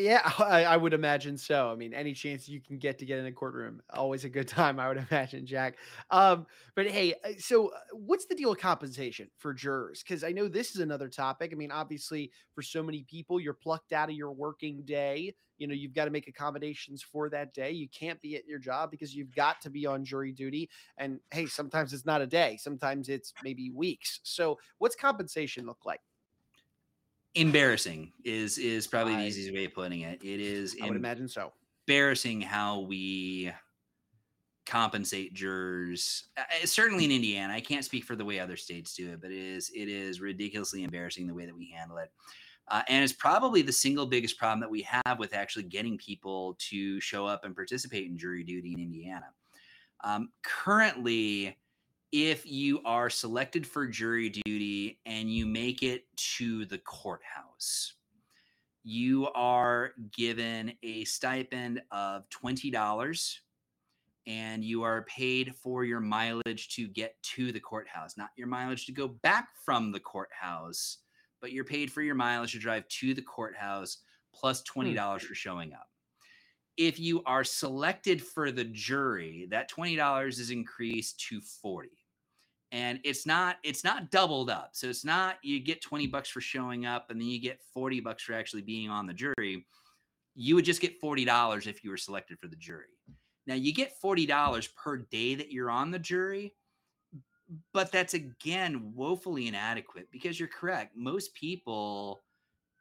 Yeah, I, I, would imagine so. I mean, any chance you can get to get in a courtroom, always a good time, I would imagine, Jack. Um, but hey, uh, so uh, what's the deal with compensation for jurors? Because I know this is another topic. I mean, obviously, for so many people, you're plucked out of your working day. You know, you've got to make accommodations for that day. You can't be at your job because you've got to be on jury duty. And hey, sometimes it's not a day, sometimes it's maybe weeks. So, what's compensation look like? Embarrassing is is probably I, the easiest way of putting it. It is. I would imagine so. Embarrassing how we compensate jurors. Uh, uh, certainly in Indiana, I can't speak for the way other states do it, but it is it is ridiculously embarrassing the way that we handle it. Uh, and it's probably the single biggest problem that we have with actually getting people to show up and participate in jury duty in Indiana. Um, currently, if you are selected for jury duty and you make it to the courthouse, you are given a stipend of $20 and you are paid for your mileage to get to the courthouse, not your mileage to go back from the courthouse, but you're paid for your mileage to drive to the courthouse plus $20 Hmm. for showing up. If you are selected for the jury, that $20 is increased to 40 and it's not it's not doubled up. So it's not you get 20 bucks for showing up and then you get 40 bucks for actually being on the jury. You would just get $40 if you were selected for the jury. Now you get $40 per day that you're on the jury but that's again woefully inadequate because you're correct. Most people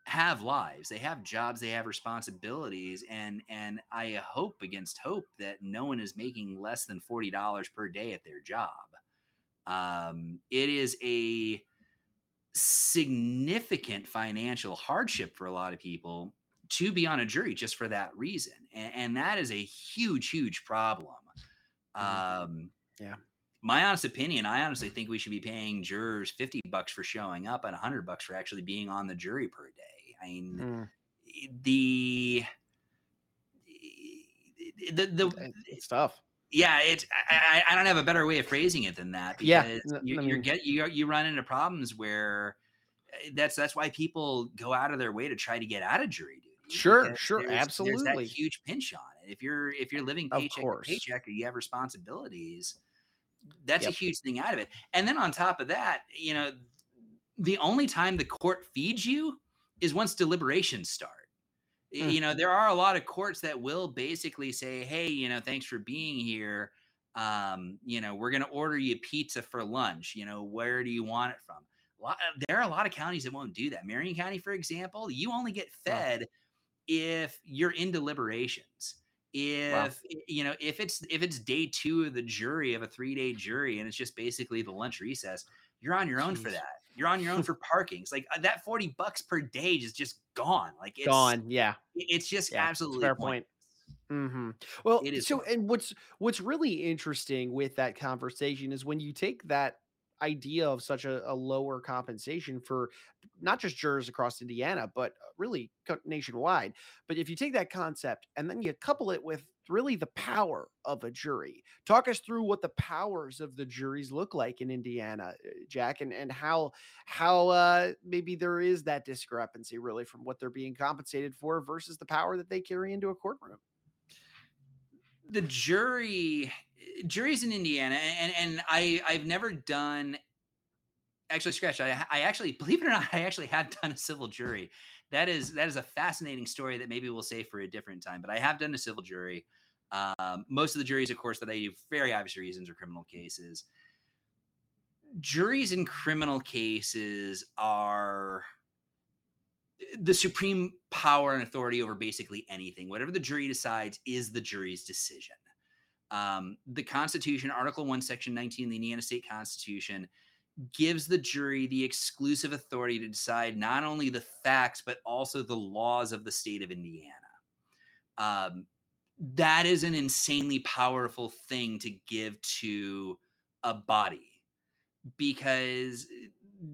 have lives. They have jobs. They have responsibilities. And and i hope against hope that no one is making less than $40 per day at their job um, it is a significant financial hardship for a lot of people to be on a jury just for that reason and, and that is a huge huge problem Mhm. um, Yeah. my honest opinion i honestly think we should be paying jurors 50 bucks for showing up and 100 bucks for actually being on the jury per day i mean Hmm. the the, the It- It's tough. Yeah, it's I, I don't have a better way of phrasing it than that because Yeah, you, I you're get you you run into problems where uh, that's that's why people go out of their way to try to get out of jury duty. Sure, because sure, there's- There's absolutely. that huge pinch on it. If you're if you're living paycheck to paycheck or you have responsibilities, that's Yep. a huge thing out of it. And then on top of that, you know, the only time the court feeds you is once deliberations start. Mm. You know, there are a lot of courts that will basically say, "Hey, you know, thanks for being here. Um, you know, we're going to order you pizza for lunch. You know, where do you want it from?" A lot, there are a lot of counties that won't do that. Marion County, for example, you only get fed if you're in deliberations. If you know, if it's if it's day two of the jury of a three day jury and it's just basically the lunch recess, you're on your own for that. You're on your own for parking. It's like uh, that forty bucks per day is just gone. Like it's Gone. Yeah. It's just Yeah, absolutely fair pointless. point. hmm Well, It is so and what's what's really interesting with that conversation is when you take that idea of such a, a lower compensation for not just jurors across Indiana, but uh, really nationwide. But if you take that concept and then you couple it with really the power of a jury, talk us through what the powers of the juries look like in Indiana, uh, Jack, and and how how uh, maybe there is that discrepancy really from what they're being compensated for versus the power that they carry into a courtroom. The jury juries in Indiana and and I I've never done actually scratch I I actually believe it or not I actually have done a civil jury. That is that is a fascinating story that maybe we'll save for a different time. But I have done a civil jury. Um, most of the juries, of course, that I do, very obvious reasons, are criminal cases. Juries in criminal cases are the supreme power and authority over basically anything. Whatever the jury decides is the jury's decision. Um, the Constitution, Article 1, Section 19 of the Indiana State Constitution, gives the jury the exclusive authority to decide not only the facts, but also the laws of the state of Indiana. Um, that is an insanely powerful thing to give to a body because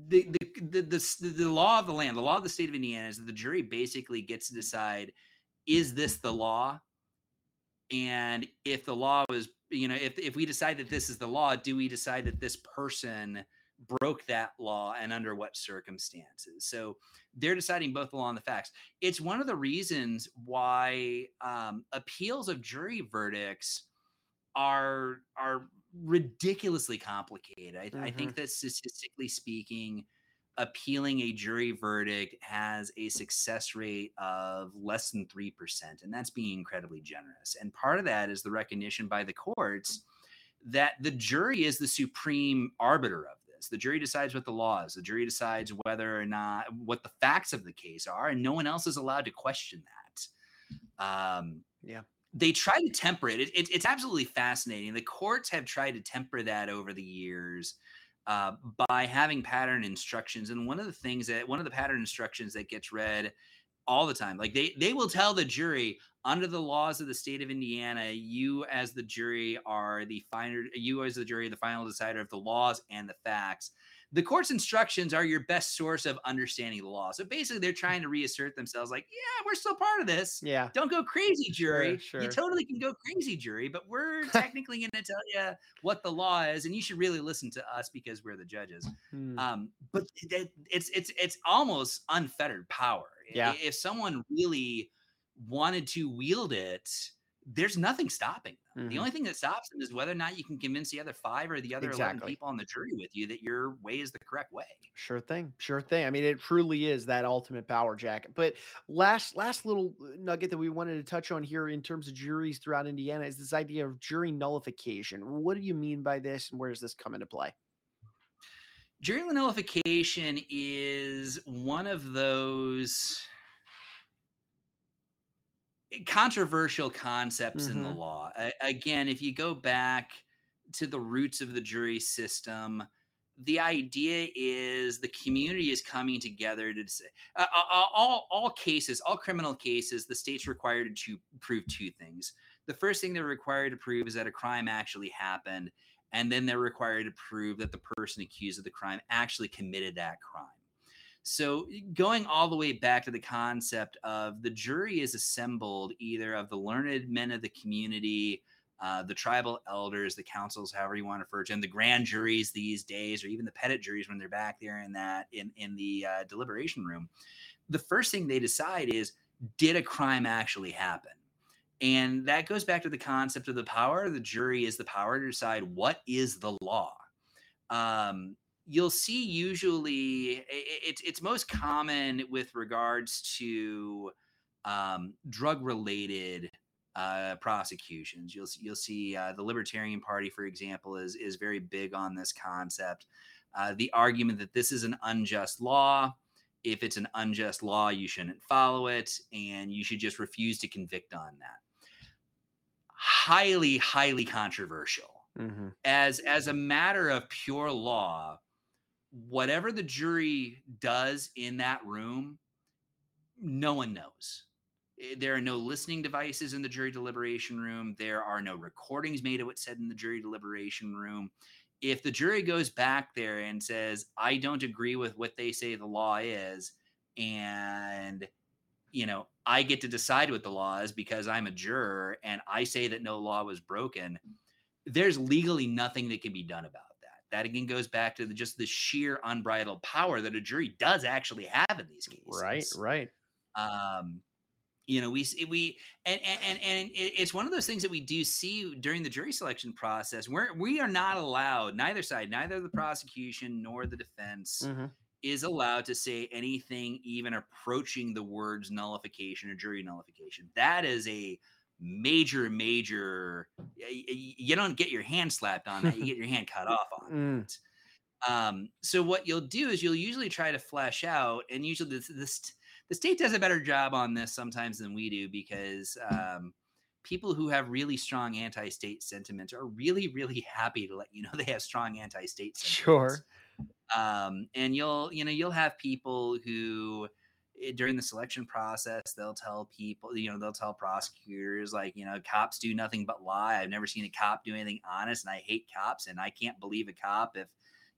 the the, the the the law of the land, the law of the state of Indiana is that the jury basically gets to decide is this the law? And if the law was, you know, if if we decide that this is the law, do we decide that this person broke that law and under what circumstances? So they're deciding both the law and the facts. It's one of the reasons why um, appeals of jury verdicts are are ridiculously complicated. I, I think that statistically speaking, appealing a jury verdict has a success rate of less than 3%. And that's being incredibly generous. And part of that is the recognition by the courts that the jury is the supreme arbiter of this. The jury decides what the law is, the jury decides whether or not what the facts of the case are, and no one else is allowed to question that. Um, Yeah. they try to temper it. It, it. It's absolutely fascinating. The courts have tried to temper that over the years uh, by having pattern instructions. And one of the things that one of the pattern instructions that gets read all the time, like they they will tell the jury under the laws of the state of Indiana, you as the jury are the final. You as the jury, the final decider of the laws and the facts. The court's instructions are your best source of understanding the law. So basically, they're trying to reassert themselves, like, yeah, we're still part of this Yeah. don't go crazy jury Sure, you totally can go crazy jury but we're technically going to tell you what the law is and you should really listen to us because we're the judges Hmm. um, but it's it's it's almost unfettered power Yeah. If someone really wanted to wield it, there's nothing stopping them. The Mhm. only thing that stops them is whether or not you can convince the other five or the other 11 people on the jury with you that your way is the correct way. Sure thing. Sure thing. I mean, it truly is that ultimate power jacket. But last last little uh, nugget that we wanted to touch on here in terms of juries throughout Indiana is this idea of jury nullification. What do you mean by this and where does this come into play? Jury nullification is one of those controversial concepts in the Mhm. law. A- again, if you go back to the roots of the jury system, the idea is the community is coming together to say uh, all all cases, all criminal cases, the state's required to prove two things. The first thing they're required to prove is that a crime actually happened, and then they're required to prove that the person accused of the crime actually committed that crime. So, going all the way back to the concept of the jury is assembled either of the learned men of the community, uh, the tribal elders, the councils, however you want to refer to them, the grand juries these days, or even the petit juries when they're back there in that in in the uh, deliberation room. The first thing they decide is, did a crime actually happen? And that goes back to the concept of the power. The jury is the power to decide what is the law. Um, you'll see usually it's it's most common with regards to um, drug related uh, prosecutions. You'll see, you'll see uh, the Libertarian Party, for example, is is very big on this concept. Uh, the argument that this is an unjust law. If it's an unjust law, you shouldn't follow it, and you should just refuse to convict on that. Highly, highly controversial Mm-hmm. as as a matter of pure law whatever the jury does in that room no one knows Eh, there are no listening devices in the jury deliberation room there are no recordings made of what's said in the jury deliberation room if the jury goes back there and says i don't agree with what they say the law is and you know i get to decide what the law is because i'm a juror and i say that no law was broken there's legally nothing that can be done about that. That again goes back to the, just the sheer unbridled power that a jury does actually have in these cases. Right, right. Um, you know, we we and and and, it's one of those things that we do see during the jury selection process. Where we are not allowed, neither side, neither the prosecution nor the defense, Mhm. is allowed to say anything even approaching the words nullification or jury nullification. That is a major, major. You don't get your hand slapped on that; you get your hand cut off on Mm. it. Um, so what you'll do is you'll usually try to flesh out, and usually this, this the state does a better job on this sometimes than we do because um, people who have really strong anti-state sentiments are really, really happy to let you know they have strong anti-state sentiments Sure. um, and you'll you know you'll have people who eh, during the selection process they'll tell people you know they'll tell prosecutors like you know cops do nothing but lie i've never seen a cop do anything honest and i hate cops and i can't believe a cop if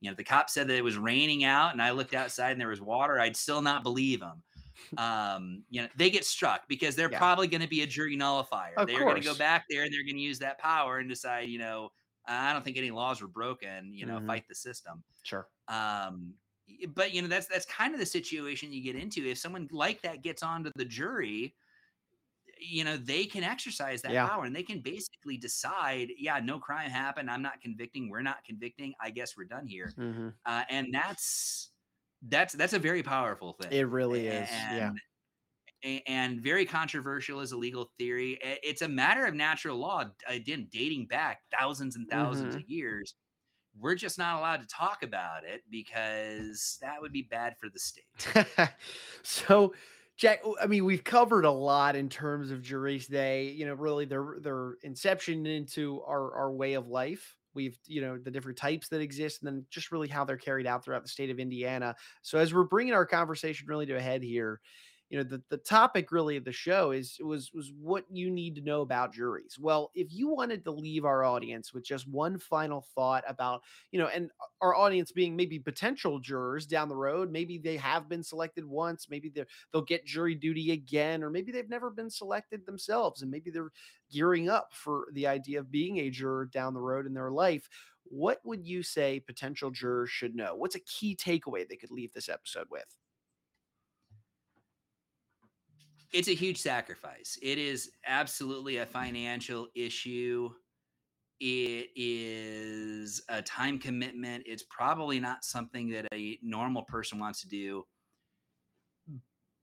you know if the cop said that it was raining out and i looked outside and there was water i'd still not believe him um you know they get struck because they're Yeah. probably going to be a jury nullifier Of they're going to go back there and they're going to use that power and decide you know i don't think any laws were broken you know Mhm. fight the system Sure. um but you know that's that's kind of the situation you get into. If someone like that gets onto the jury you know they can exercise that Yeah. power and they can basically decide yeah no crime happened. I'm not convicting. We're not convicting. I guess we're done here. Hmm uh, and that's that's that's a very powerful thing. It really is. Yeah. and, and very controversial as a legal theory. It's a matter of natural law again dating back thousands and 1000s Mm-hmm. of years we're just not allowed to talk about it because that would be bad for the state. So jack I mean we've covered a lot in terms of juries day you know really their their inception into our our way of life. We've you know the different types that exist and then just really how they're carried out throughout the state of indiana. So as we're bringing our conversation really to a head here you know the, the topic really of the show is was was what you need to know about juries. Well if you wanted to leave our audience with just one final thought about you know and our audience being maybe potential jurors down the road maybe they have been selected once maybe they're they'll get jury duty again or maybe they've never been selected themselves and maybe they're gearing up for the idea of being a juror down the road in their life what would you say potential jurors should know? What's a key takeaway they could leave this episode with it's a huge sacrifice. It is absolutely a financial issue. It is a time commitment. It's probably not something that a normal person wants to do,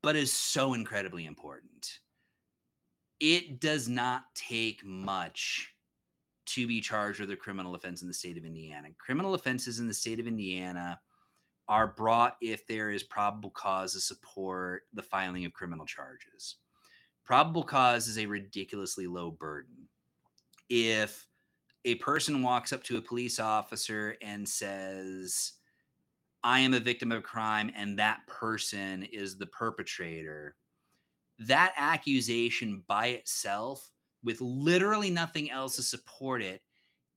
but is so incredibly important. It does not take much to be charged with a criminal offense in the state of Indiana. Criminal offenses in the state of Indiana are brought if there is probable cause to support the filing of criminal charges. Probable cause is a ridiculously low burden. If a person walks up to a police officer and says, I am a victim of crime and that person is the perpetrator, that accusation by itself, with literally nothing else to support it,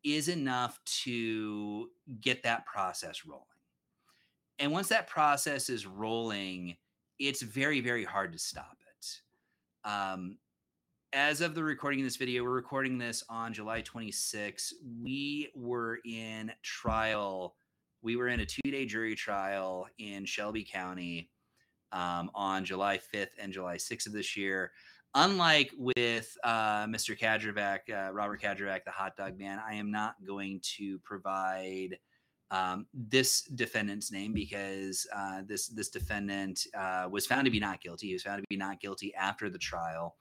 is enough to get that process rolling. And once that process is rolling, it's very, very hard to stop it. Um, as of the recording of this video, we're recording this on July 26. We were in trial. We were in a two day jury trial in Shelby County um, on July 5th and July 6th of this year. Unlike with uh, Mr. Kadrovac, uh, Robert Kadrovac, the hot dog man, I am not going to provide um, this defendant's name because uh, this this defendant uh, was found to be not guilty. He was found to be not guilty after the trial,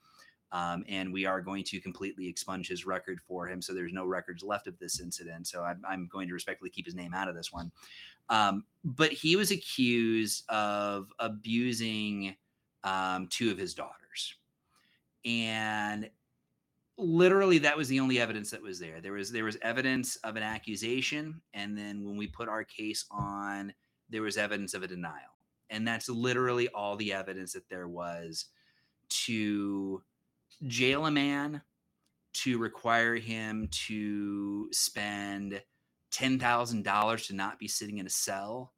um, and we are going to completely expunge his record for him. So there's no records left of this incident. So I'm, I'm going to respectfully keep his name out of this one. Um, but he was accused of abusing um, two of his daughters, and literally that was the only evidence that was there. There was there was evidence of an accusation and then when we put our case on there was evidence of a denial. And that's literally all the evidence that there was to jail a man to require him to spend $10,000 to not be sitting in a cell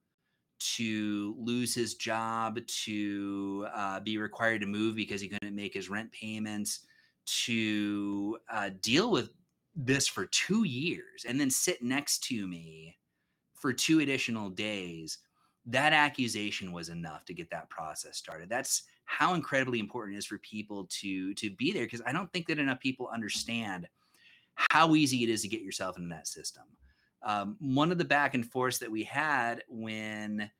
to lose his job to uh, be required to move because he couldn't make his rent payments to uh, deal with this for two years and then sit next to me for two additional days that accusation was enough to get that process started. That's how incredibly important it is for people to to be there because i don't think that enough people understand how easy it is to get yourself into that system. Um, one of the back and forths that we had when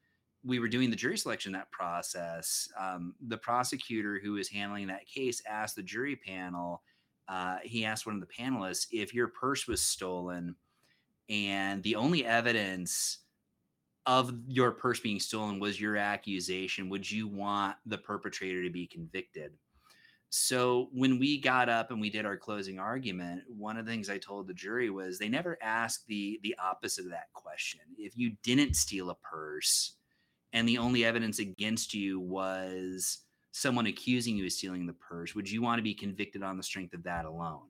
we were doing the jury selection that process, um, the prosecutor who was handling that case asked the jury panel, uh, he asked one of the panelists if your purse was stolen and the only evidence of your purse being stolen was your accusation, would you want the perpetrator to be convicted? So when we got up and we did our closing argument, one of the things I told the jury was they never asked the the opposite of that question. If you didn't steal a purse, and the only evidence against you was someone accusing you of stealing the purse, would you want to be convicted on the strength of that alone?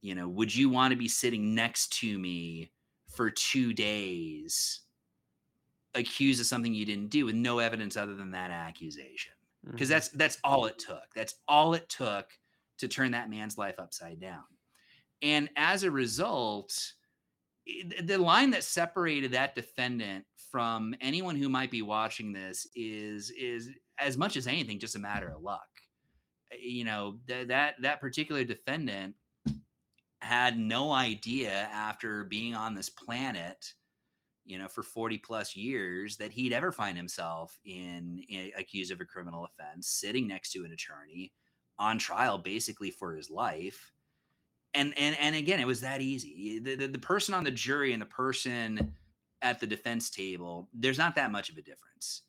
You know, would you want to be sitting next to me for two days, accused of something you didn't do with no evidence other than that accusation? Because mm-hmm. that's that's all it took. That's all it took to turn that man's life upside down. And as a result, the line that separated that defendant from anyone who might be watching this is is as much as anything just a matter of luck. Eh, you know th- that that particular defendant had no idea after being on this planet you know for 40 plus years that he'd ever find himself in, in accused of a criminal offense sitting next to an attorney on trial basically for his life and and and again it was that easy the, the, the person on the jury and the person at the defense table, there's not that much of a difference.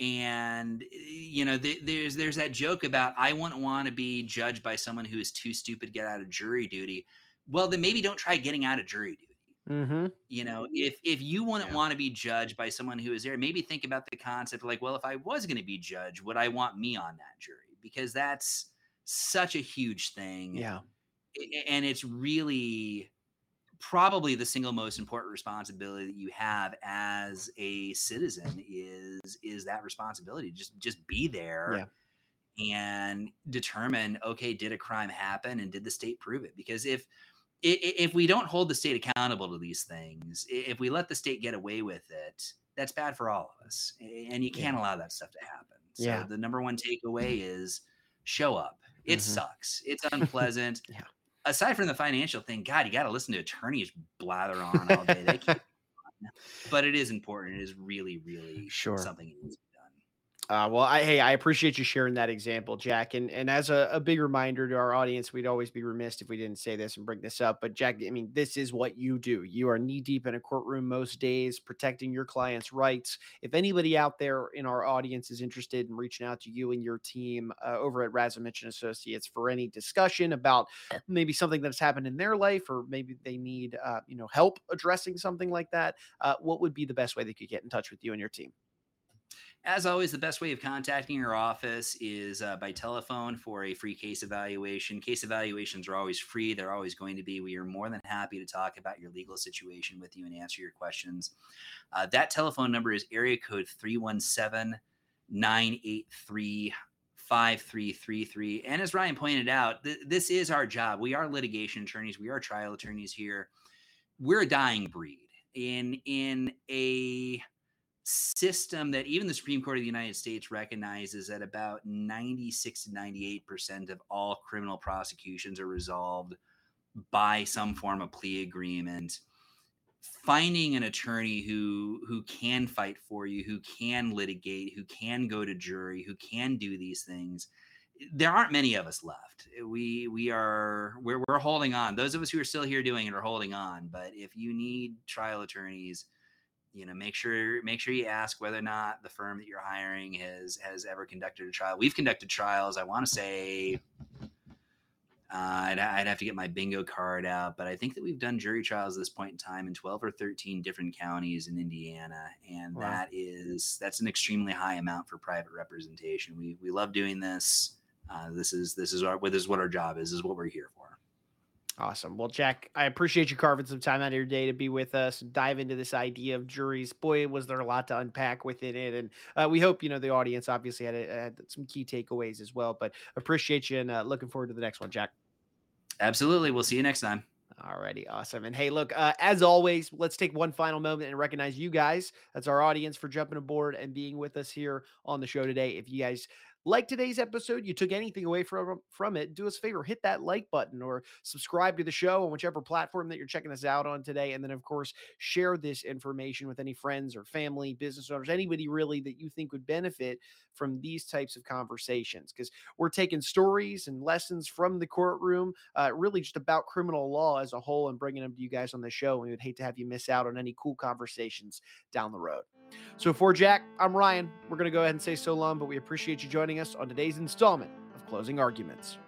And you know, th- there's there's that joke about I wouldn't want to be judged by someone who is too stupid to get out of jury duty. Well, then maybe don't try getting out of jury duty. Mm-hmm. You know, if if you wouldn't yeah. want to be judged by someone who is there, maybe think about the concept like, well, if I was going to be judged, would I want me on that jury? Because that's such a huge thing. Yeah, and it's really probably the single most important responsibility that you have as a citizen is is that responsibility just just be there yeah. and determine okay did a crime happen and did the state prove it because if if we don't hold the state accountable to these things if we let the state get away with it that's bad for all of us and you can't yeah. allow that stuff to happen so yeah. the number one takeaway is show up. It Mhm. sucks. It's unpleasant. Yeah. Aside from the financial thing, God, you got to listen to attorneys blather on all day. They keep but it is important. It is really, really Sure. something needs to be done. Uh, well, I, hey, I appreciate you sharing that example, Jack. And and as a, a big reminder to our audience, we'd always be remiss if we didn't say this and bring this up. But Jack, I mean, this is what you do. You are knee deep in a courtroom most days, protecting your clients' rights. If anybody out there in our audience is interested in reaching out to you and your team uh, over at Razumich and Associates for any discussion about maybe something that's happened in their life, or maybe they need uh, you know help addressing something like that, uh, what would be the best way they could get in touch with you and your team? As always, the best way of contacting our office is uh, by telephone for a free case evaluation. Case evaluations are always free, they're always going to be. We are more than happy to talk about your legal situation with you and answer your questions. Uh, that telephone number is area code 317 983 5333. And as Ryan pointed out, th- this is our job. We are litigation attorneys, we are trial attorneys here. We're a dying breed. In, in a system that even the Supreme Court of the United States recognizes that about 96 to 98% of all criminal prosecutions are resolved by some form of plea agreement. Finding an attorney who who can fight for you, who can litigate, who can go to jury, who can do these things, there aren't many of us left. We we are we're, we're holding on. Those of us who are still here doing it are holding on. But if you need trial attorneys, you know make sure make sure you ask whether or not the firm that you're hiring has has ever conducted a trial. We've conducted trials i want to say uh, I'd, I'd have to get my bingo card out but i think that we've done jury trials at this point in time in 12 or 13 different counties in indiana and Wow. that is that's an extremely high amount for private representation. We we love doing this. Uh, this is this is our this is what our job is this is what we're here for Awesome. Well, Jack, I appreciate you carving some time out of your day to be with us and dive into this idea of juries. Boy, was there a lot to unpack within it. And uh, we hope, you know, the audience obviously had, a, had some key takeaways as well. But appreciate you and uh, looking forward to the next one, Jack. absolutely we'll see you next time Alrighty, awesome. And hey, look, uh, as always, let's take one final moment and recognize you guys. That's our audience for jumping aboard and being with us here on the show today. If you guys like today's episode, you took anything away from from it, do us a favor, hit that like button or subscribe to the show on whichever platform that you're checking us out on today. And then, of course, share this information with any friends or family, business owners, anybody really that you think would benefit from these types of conversations. Because we're taking stories and lessons from the courtroom, uh, really just about criminal law as a whole, and bringing them to you guys on the show. And we would hate to have you miss out on any cool conversations down the road. So for Jack, I'm Ryan. We're going to go ahead and say so long, but we appreciate you joining us on today's installment of Closing Arguments.